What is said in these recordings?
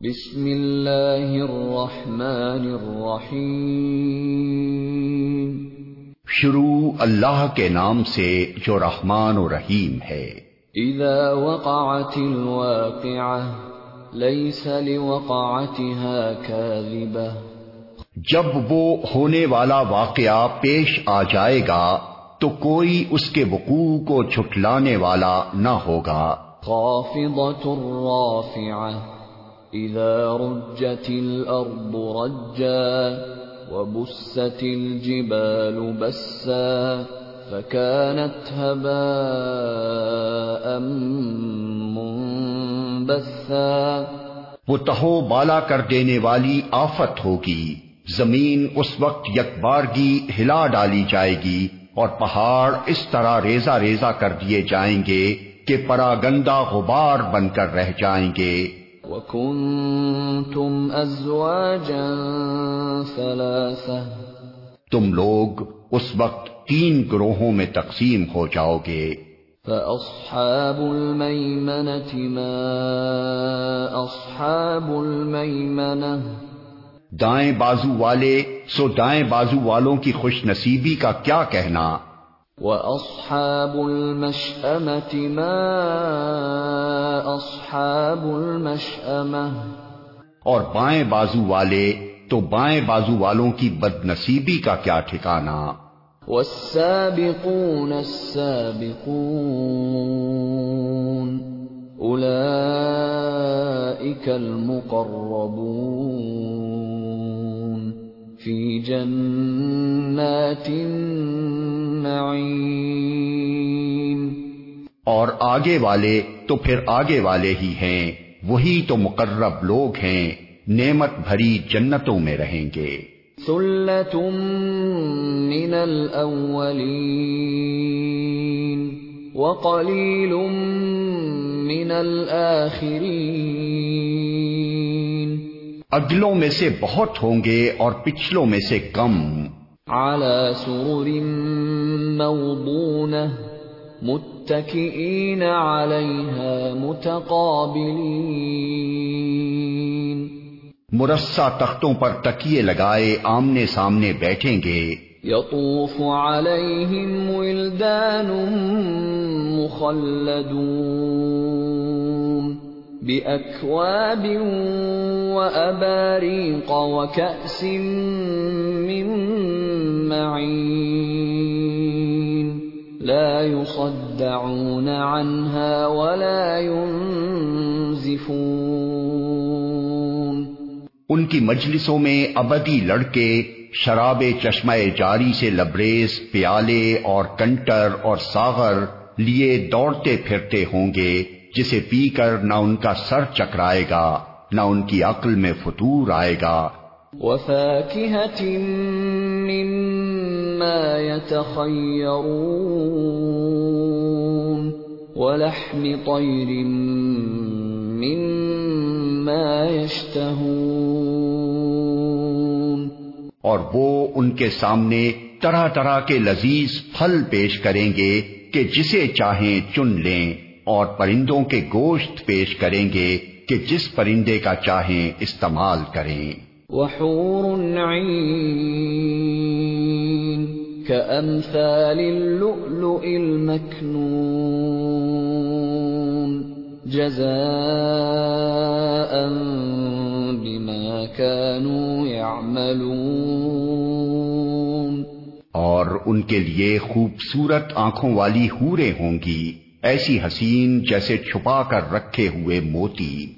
بسم اللہ الرحمن الرحیم۔ شروع اللہ کے نام سے جو رحمان و رحیم ہے۔ اذا وقعت ليس لوقعتها كاذبة جب وہ ہونے والا واقعہ پیش آ جائے گا تو کوئی اس کے وقوع کو چھٹلانے والا نہ ہوگا۔ خافضة رافعة اذا رجت الارض رجا وبست الجبال بسا فكانت هباء منبثا وہ تہو بالا کر دینے والی آفت ہوگی، زمین اس وقت یکبارگی ہلا ڈالی جائے گی اور پہاڑ اس طرح ریزا ریزا کر دیے جائیں گے کہ پراگندہ غبار بن کر رہ جائیں گے۔ وَكُنْتُمْ أَزْوَاجًا ثَلَاثَةً تم لوگ اس وقت تین گروہوں میں تقسیم ہو جاؤ گے۔ فَأَصْحَابُ الْمَيْمَنَةِ مَا أَصْحَابُ الْمَيْمَنَةِ دائیں بازو والے سو دائیں بازو والوں کی خوش نصیبی کا کیا کہنا؟ وَأَصْحَابُ الْمَشْأَمَةِ مَا أَصْحَابُ الْمَشْأَمَةِ اور بائیں بازو والے تو بائیں بازو والوں کی بد نصیبی کا کیا ٹھکانہ؟ والسابقون السابقون أولئك المقربون في جنات اور آگے والے تو پھر آگے والے ہی ہیں وہی تو مقرب لوگ ہیں نعمت بھری جنتوں میں رہیں گے۔ من الاولین وقلیل من الاخرین۔ اگلوں میں سے بہت ہوں گے اور پچھلوں میں سے کم۔ على سرر موضونة متكئين عليها متقابلين. مرصع تختوں پر تکیے لگائے آمنے سامنے بیٹھیں گے۔ يطوف عليهم ولدان مخلدون. بأكواب وأباريق وكأس من معين. لا يصدعون عنها ولا ينزفون. ان کی مجلسوں میں ابدی لڑکے، شراب چشمہ جاری سے لبریز، پیالے اور کنٹر اور ساغر لیے دوڑتے پھرتے ہوں گے۔ جسے پی کر نہ ان کا سر چکرائے گا نہ ان کی عقل میں فطور آئے گا۔ مما يتخيرون ولحم طير مما يشتهون اور وہ ان کے سامنے طرح طرح کے لذیذ پھل پیش کریں گے کہ جسے چاہیں چن لیں۔ اور پرندوں کے گوشت پیش کریں گے کہ جس پرندے کا چاہیں استعمال کریں۔ وحور عین كأمثال اللؤلؤ المكنون جزاء بما كانوا يعملون۔ اور ان کے لیے خوبصورت آنکھوں والی ہورے ہوں گی۔ ایسی حسین جیسے چھپا کر رکھے ہوئے موتی۔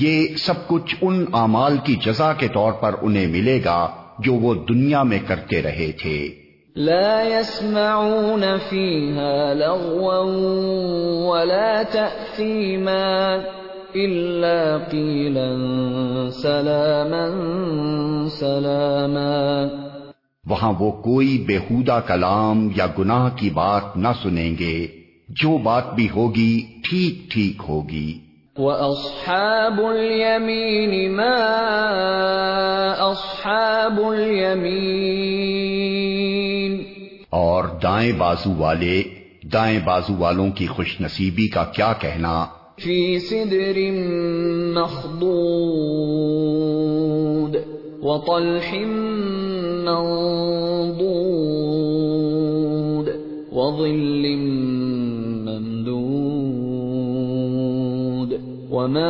یہ سب کچھ ان اعمال کی جزا کے طور پر انہیں ملے گا جو وہ دنیا میں کرتے رہے تھے۔ لا يسمعون فيها لغوا ولا تأثيما إلا قيلا سلاما سلاما۔ وہاں وہ کوئی بےحودہ کلام یا گناہ کی بات نہ سنیں گے۔ جو بات بھی ہوگی ٹھیک ٹھیک ہوگی۔ وَأَصْحَابُ الْيَمِينِ مَا أَصْحَابُ الْيَمِينِ اور دائیں بازو والے دائیں بازو والوں کی خوش نصیبی کا کیا کہنا؟ في سدر مخضود وطلح منضود وظل ممدود وماء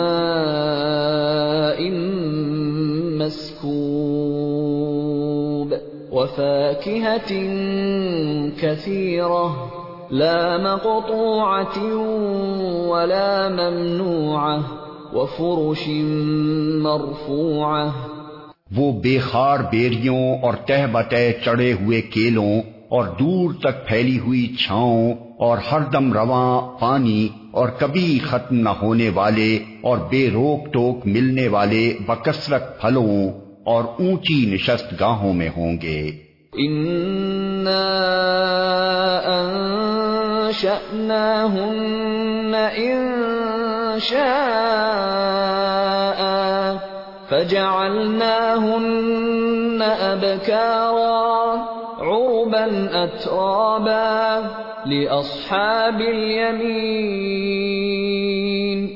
مسكوب وفاكهة كثيرة لا مقطوعة ولا ممنوعة وفرش مرفوعة وہ بے خار بیریوں اور تہ بتہ چڑے ہوئے کیلوں اور دور تک پھیلی ہوئی چھاؤں اور ہر دم رواں پانی اور کبھی ختم نہ ہونے والے اور بے روک ٹوک ملنے والے بکثرت پھلوں اور اونچی نشست گاہوں میں ہوں گے۔ انشأناهن انشاء فجعلناهن ابكارا عربا اترابا لاصحاب اليمين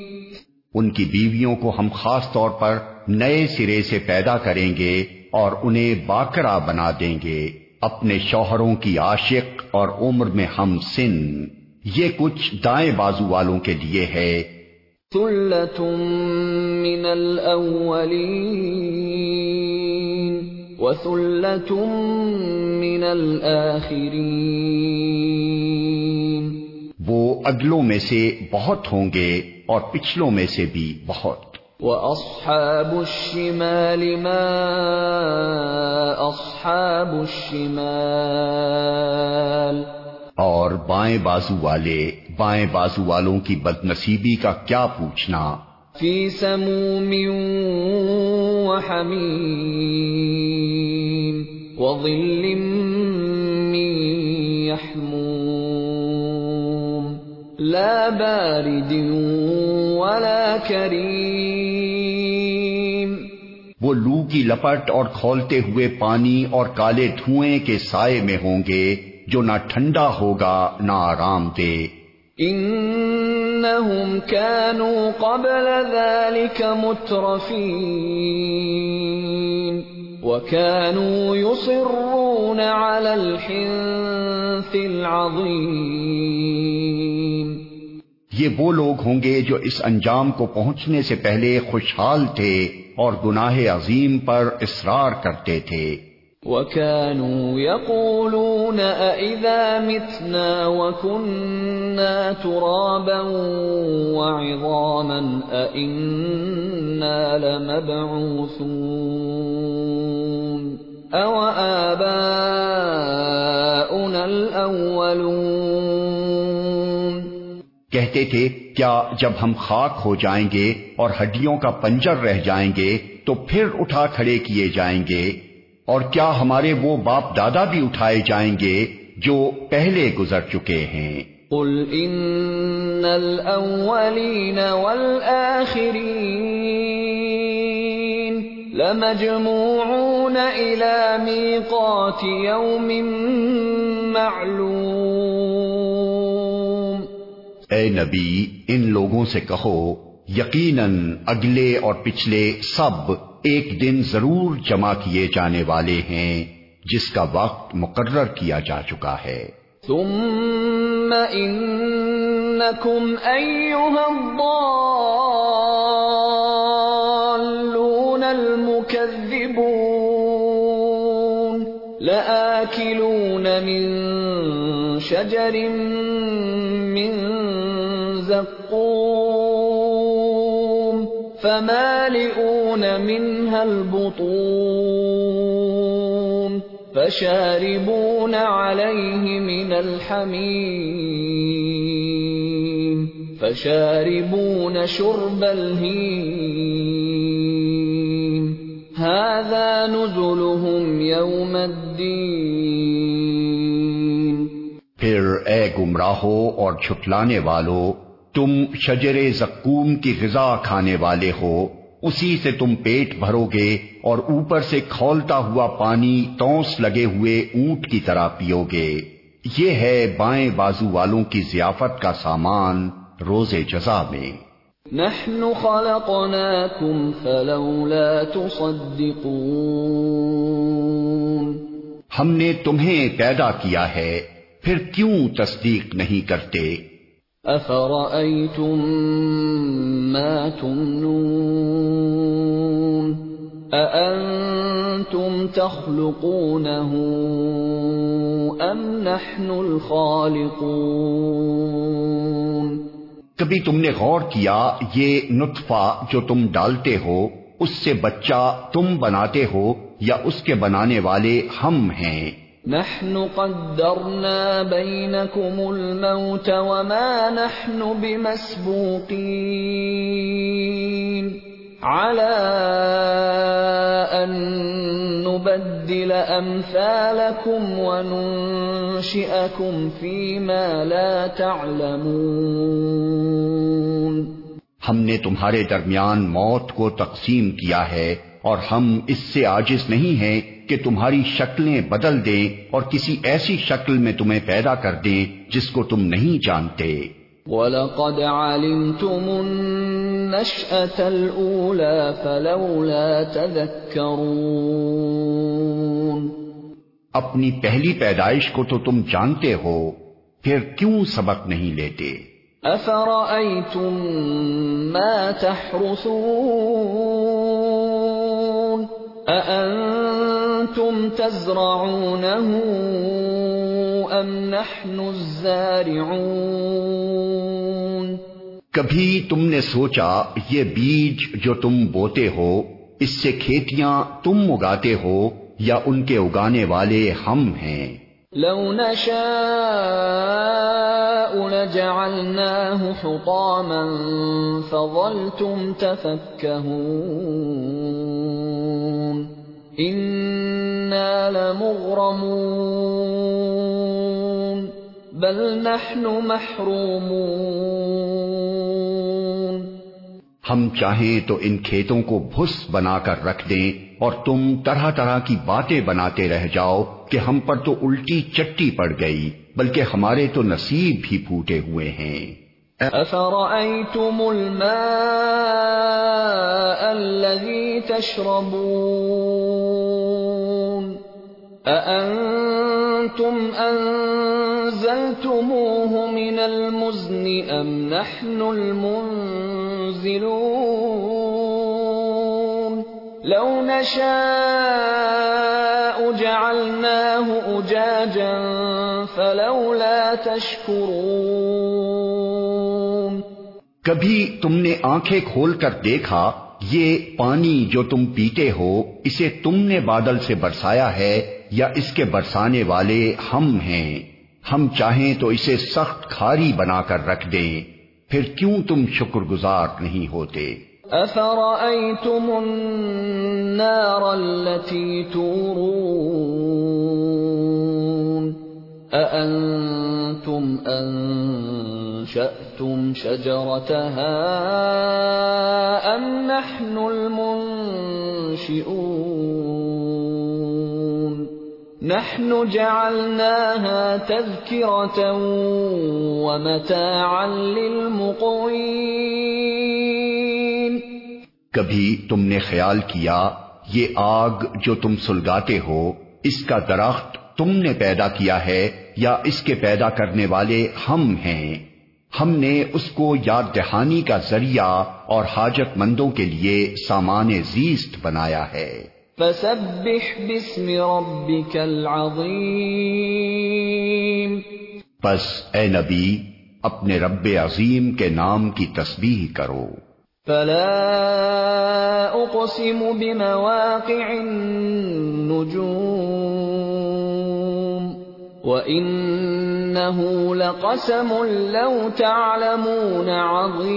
ان کی بیویوں کو ہم خاص طور پر نئے سرے سے پیدا کریں گے اور انہیں باکرا بنا دیں گے۔ اپنے شوہروں کی عاشق اور عمر میں ہم سن۔ یہ کچھ دائیں بازو والوں کے لیے ہے۔ من الاولین من الاخرین وہ اگلوں میں سے بہت ہوں گے اور پچھلوں میں سے بھی بہت۔ وَأَصْحَابُ الشِّمَالِ مَا أَصْحَابُ الشِّمَالِ اور بائیں بازو والے بائیں بازو والوں کی بد نصیبی کا کیا پوچھنا؟ فی سموم وحمیم وظل من يحموم لا بارد ولا کریم. وہ لو کی لپٹ اور کھولتے ہوئے پانی اور کالے دھوئیں کے سائے میں ہوں گے جو نہ ٹھنڈا ہوگا نہ آرام دے۔ انہم كانوا قبل ذلك مترفین وكانوا يصرون على الحنث العظیم یہ وہ لوگ ہوں گے جو اس انجام کو پہنچنے سے پہلے خوشحال تھے اور گناہ عظیم پر اصرار کرتے تھے۔ وَكَانُوا يَقُولُونَ أَإِذَا مِتْنَا وَكُنَّا تُرَابًا وَعِظَامًا أَإِنَّا لَمَبْعُوثُونَ أَوَ آبَاؤُنَا الْأَوَّلُونَ کہتے تھے، کیا جب ہم خاک ہو جائیں گے اور ہڈیوں کا پنجر رہ جائیں گے، تو پھر اٹھا کھڑے کیے جائیں گے؟ اور کیا ہمارے وہ باپ دادا بھی اٹھائے جائیں گے جو پہلے گزر چکے ہیں؟ قل ان الاولین والآخرین لمجموعون الى میقات یوم معلوم. اے نبی ان لوگوں سے کہو یقیناً اگلے اور پچھلے سب ایک دن ضرور جمع کیے جانے والے ہیں، جس کا وقت مقرر کیا جا چکا ہے۔ ثم انکم ایوہ الضالون المکذبون لآکلون من شجر من زقوم فمالئون منها البطون فشاربون عليه من الحميم فشاربون شرب الهيم هذا نزلهم يوم الدين پھر اے گمراہو اور چھٹلانے والو تم شجر زکوم کی غذا کھانے والے ہو اسی سے تم پیٹ بھرو گے اور اوپر سے کھولتا ہوا پانی توس لگے ہوئے اونٹ کی طرح پیو گے۔ یہ ہے بائیں بازو والوں کی ضیافت کا سامان روز جزا میں۔ نحن خلقناكم فلولا تصدقون۔ ہم نے تمہیں پیدا کیا ہے پھر کیوں تصدیق نہیں کرتے؟ افرأيتم ما تمنون أأنتم تخلقونه أم نحن الخالقون کبھی تم نے غور کیا یہ نطفہ جو تم ڈالتے ہو، اس سے بچہ تم بناتے ہو یا اس کے بنانے والے ہم ہیں؟ نحن قدرنا بينكم الموت وما نحن بمسبوقين. على أن نبدل أمثالكم وننشئكم فيما لا تعلمون. ہم نے تمہارے درمیان موت کو تقسیم کیا ہے اور ہم اس سے عاجز نہیں ہیں کہ تمہاری شکلیں بدل دیں اور کسی ایسی شکل میں تمہیں پیدا کر دیں جس کو تم نہیں جانتے۔ وَلَقَدْ عَلِمْتُمُ النَّشْأَةَ الْأُولَى فَلَوْلَا تَذَكَّرُونَ۔ اپنی پہلی پیدائش کو تو تم جانتے ہو پھر کیوں سبق نہیں لیتے؟ أَفَرَأَيْتُم مَّا تَحْرُثُونَ؟ أَأَنتُمْ تَزْرَعُونَهُ أَمْ نَحْنُ الزَّارِعُونَ؟ کبھی تم نے سوچا یہ بیج جو تم بوتے ہو اس سے کھیتیاں تم اگاتے ہو یا ان کے اگانے والے ہم ہیں؟ لو نشاء لجعلناه حطاما فظلتم تفكهون إنا لمغرمون بل نحن محرومون ہم چاہیں تو ان کھیتوں کو بھس بنا کر رکھ دیں اور تم طرح طرح کی باتیں بناتے رہ جاؤ کہ ہم پر تو الٹی چٹی پڑ گئی، بلکہ ہمارے تو نصیب بھی پھوٹے ہوئے ہیں۔ أفرأيتم الماء الذي تشربون أأنتم أنزلتموه من المزن أم نحن المنزلون لو نشاء جعلناه أجاجا فلولا تشكرون کبھی تم نے آنکھیں کھول کر دیکھا، یہ پانی جو تم پیتے ہو، اسے تم نے بادل سے برسایا ہے یا اس کے برسانے والے ہم ہیں؟ ہم چاہیں تو اسے سخت کھاری بنا کر رکھ دیں۔ پھر کیوں تم شکر گزار نہیں ہوتے؟ أفرأيتم النار التي تورون؟ أأنتم أنشأتم شجرتها أم نحن المنشئون؟ نحن جعلناها تذكرة ومتاعا للمقوين. کبھی تم نے خیال کیا، یہ آگ جو تم سلگاتے ہو، اس کا درخت تم نے پیدا کیا ہے یا اس کے پیدا کرنے والے ہم ہیں؟ ہم نے اس کو یاد دہانی کا ذریعہ اور حاجت مندوں کے لیے سامان زیست بنایا ہے۔ فسبح باسم ربك العظيم بس اے نبی اپنے رب عظیم کے نام کی تسبیح کرو۔ فلا أقسم بمواقع النجوم۔ وإنه لقسم لو تعلمون عظيم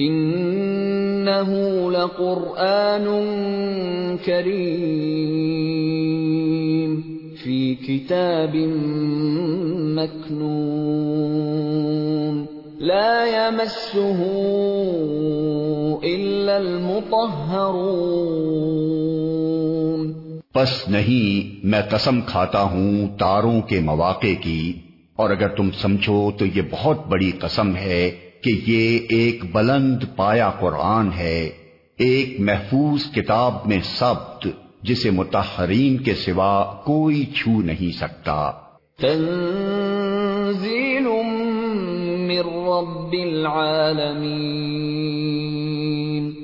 إنه لقرآن كريم في كتاب مكنون لا يمسه إلا المطهرون پس نہیں میں قسم کھاتا ہوں تاروں کے مواقع کی اور اگر تم سمجھو تو یہ بہت بڑی قسم ہے کہ یہ ایک بلند پایا قرآن ہے ایک محفوظ کتاب میں سبت جسے متحرین کے سوا کوئی چھو نہیں سکتا۔ تنزیل من رب العالمین۔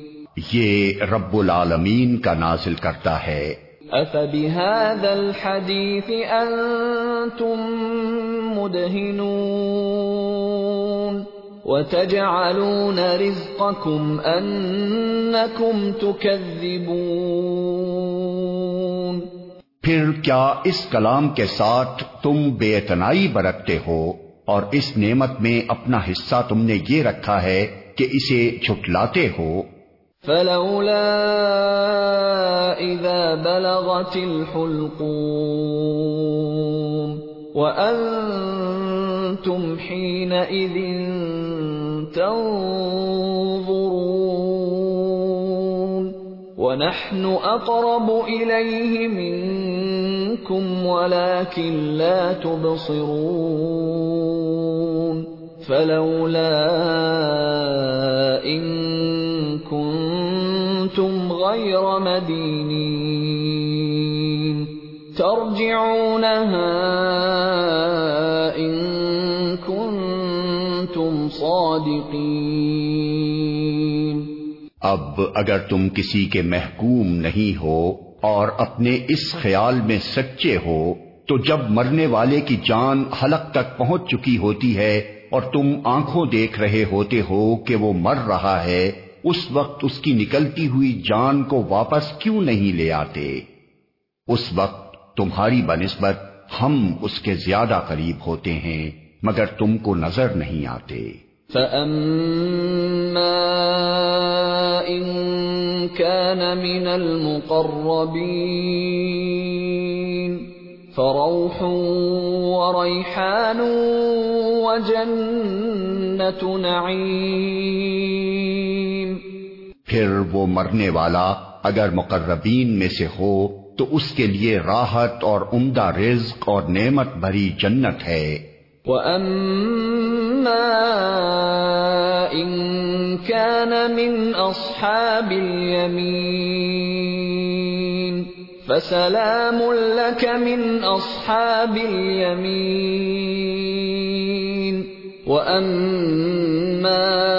یہ رب العالمین کا نازل کرتا ہے۔ أفبهذا الحديث أنتم مدهنون وتجعلون رزقكم أنكم تكذبون پھر کیا اس کلام کے ساتھ تم بے اتنائی برتتے ہو؟ اور اس نعمت میں اپنا حصہ تم نے یہ رکھا ہے کہ اسے چھٹلاتے ہو؟ فلولا إذا بلغت الحلقوم وأنتم حينئذ تنظرون ونحن أقرب إليه منكم ولكن لا تبصرون فلولا إن كنتم غير مدينين. ترجعونها إن كنتم صادقين. اب اگر تم کسی کے محکوم نہیں ہو اور اپنے اس خیال میں سچے ہو، تو جب مرنے والے کی جان حلق تک پہنچ چکی ہوتی ہے اور تم آنکھوں دیکھ رہے ہوتے ہو کہ وہ مر رہا ہے اس وقت اس کی نکلتی ہوئی جان کو واپس کیوں نہیں لے آتے؟ اس وقت تمہاری بنسبت ہم اس کے زیادہ قریب ہوتے ہیں، مگر تم کو نظر نہیں آتے۔ فَأَمَّا إِن كَانَ مِنَ الْمُقَرَّبِينَ فَرَوْحٌ وَرَيْحَانٌ وَجَنَّةُ نَعِيمٍ پھر وہ مرنے والا اگر مقربین میں سے ہو، تو اس کے لیے راحت اور عمدہ رزق اور نعمت بھری جنت ہے۔ وَأَمَّا إِن كَانَ مِنْ أَصْحَابِ الْيَمِينِ فَسَلَامٌ لَكَ مِنْ أَصْحَابِ الْيَمِينِ وَأَمَّا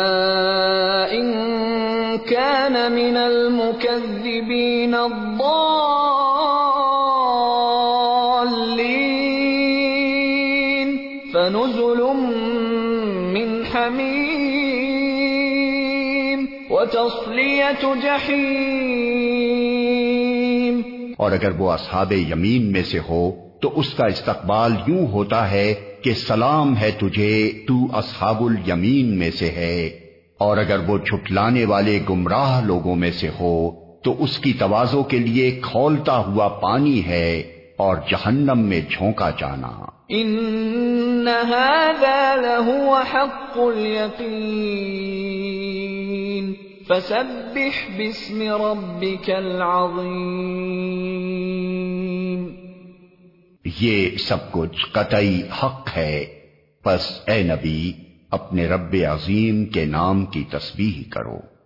جَحِيمٍ اور اگر وہ اصحاب یمین میں سے ہو تو اس کا استقبال یوں ہوتا ہے کہ سلام ہے تجھے تو اصحاب الیمین میں سے ہے۔ اور اگر وہ چھٹلانے والے گمراہ لوگوں میں سے ہو تو اس کی توازوں کے لیے کھولتا ہوا پانی ہے اور جہنم میں جھونکا جانا۔ ان هذا لهو حق اليقين فسبح باسم ربك العظيم. یہ سب کچھ قطعی حق ہے۔ پس اے نبی، اپنے رب عظیم کے نام کی تسبیح کرو۔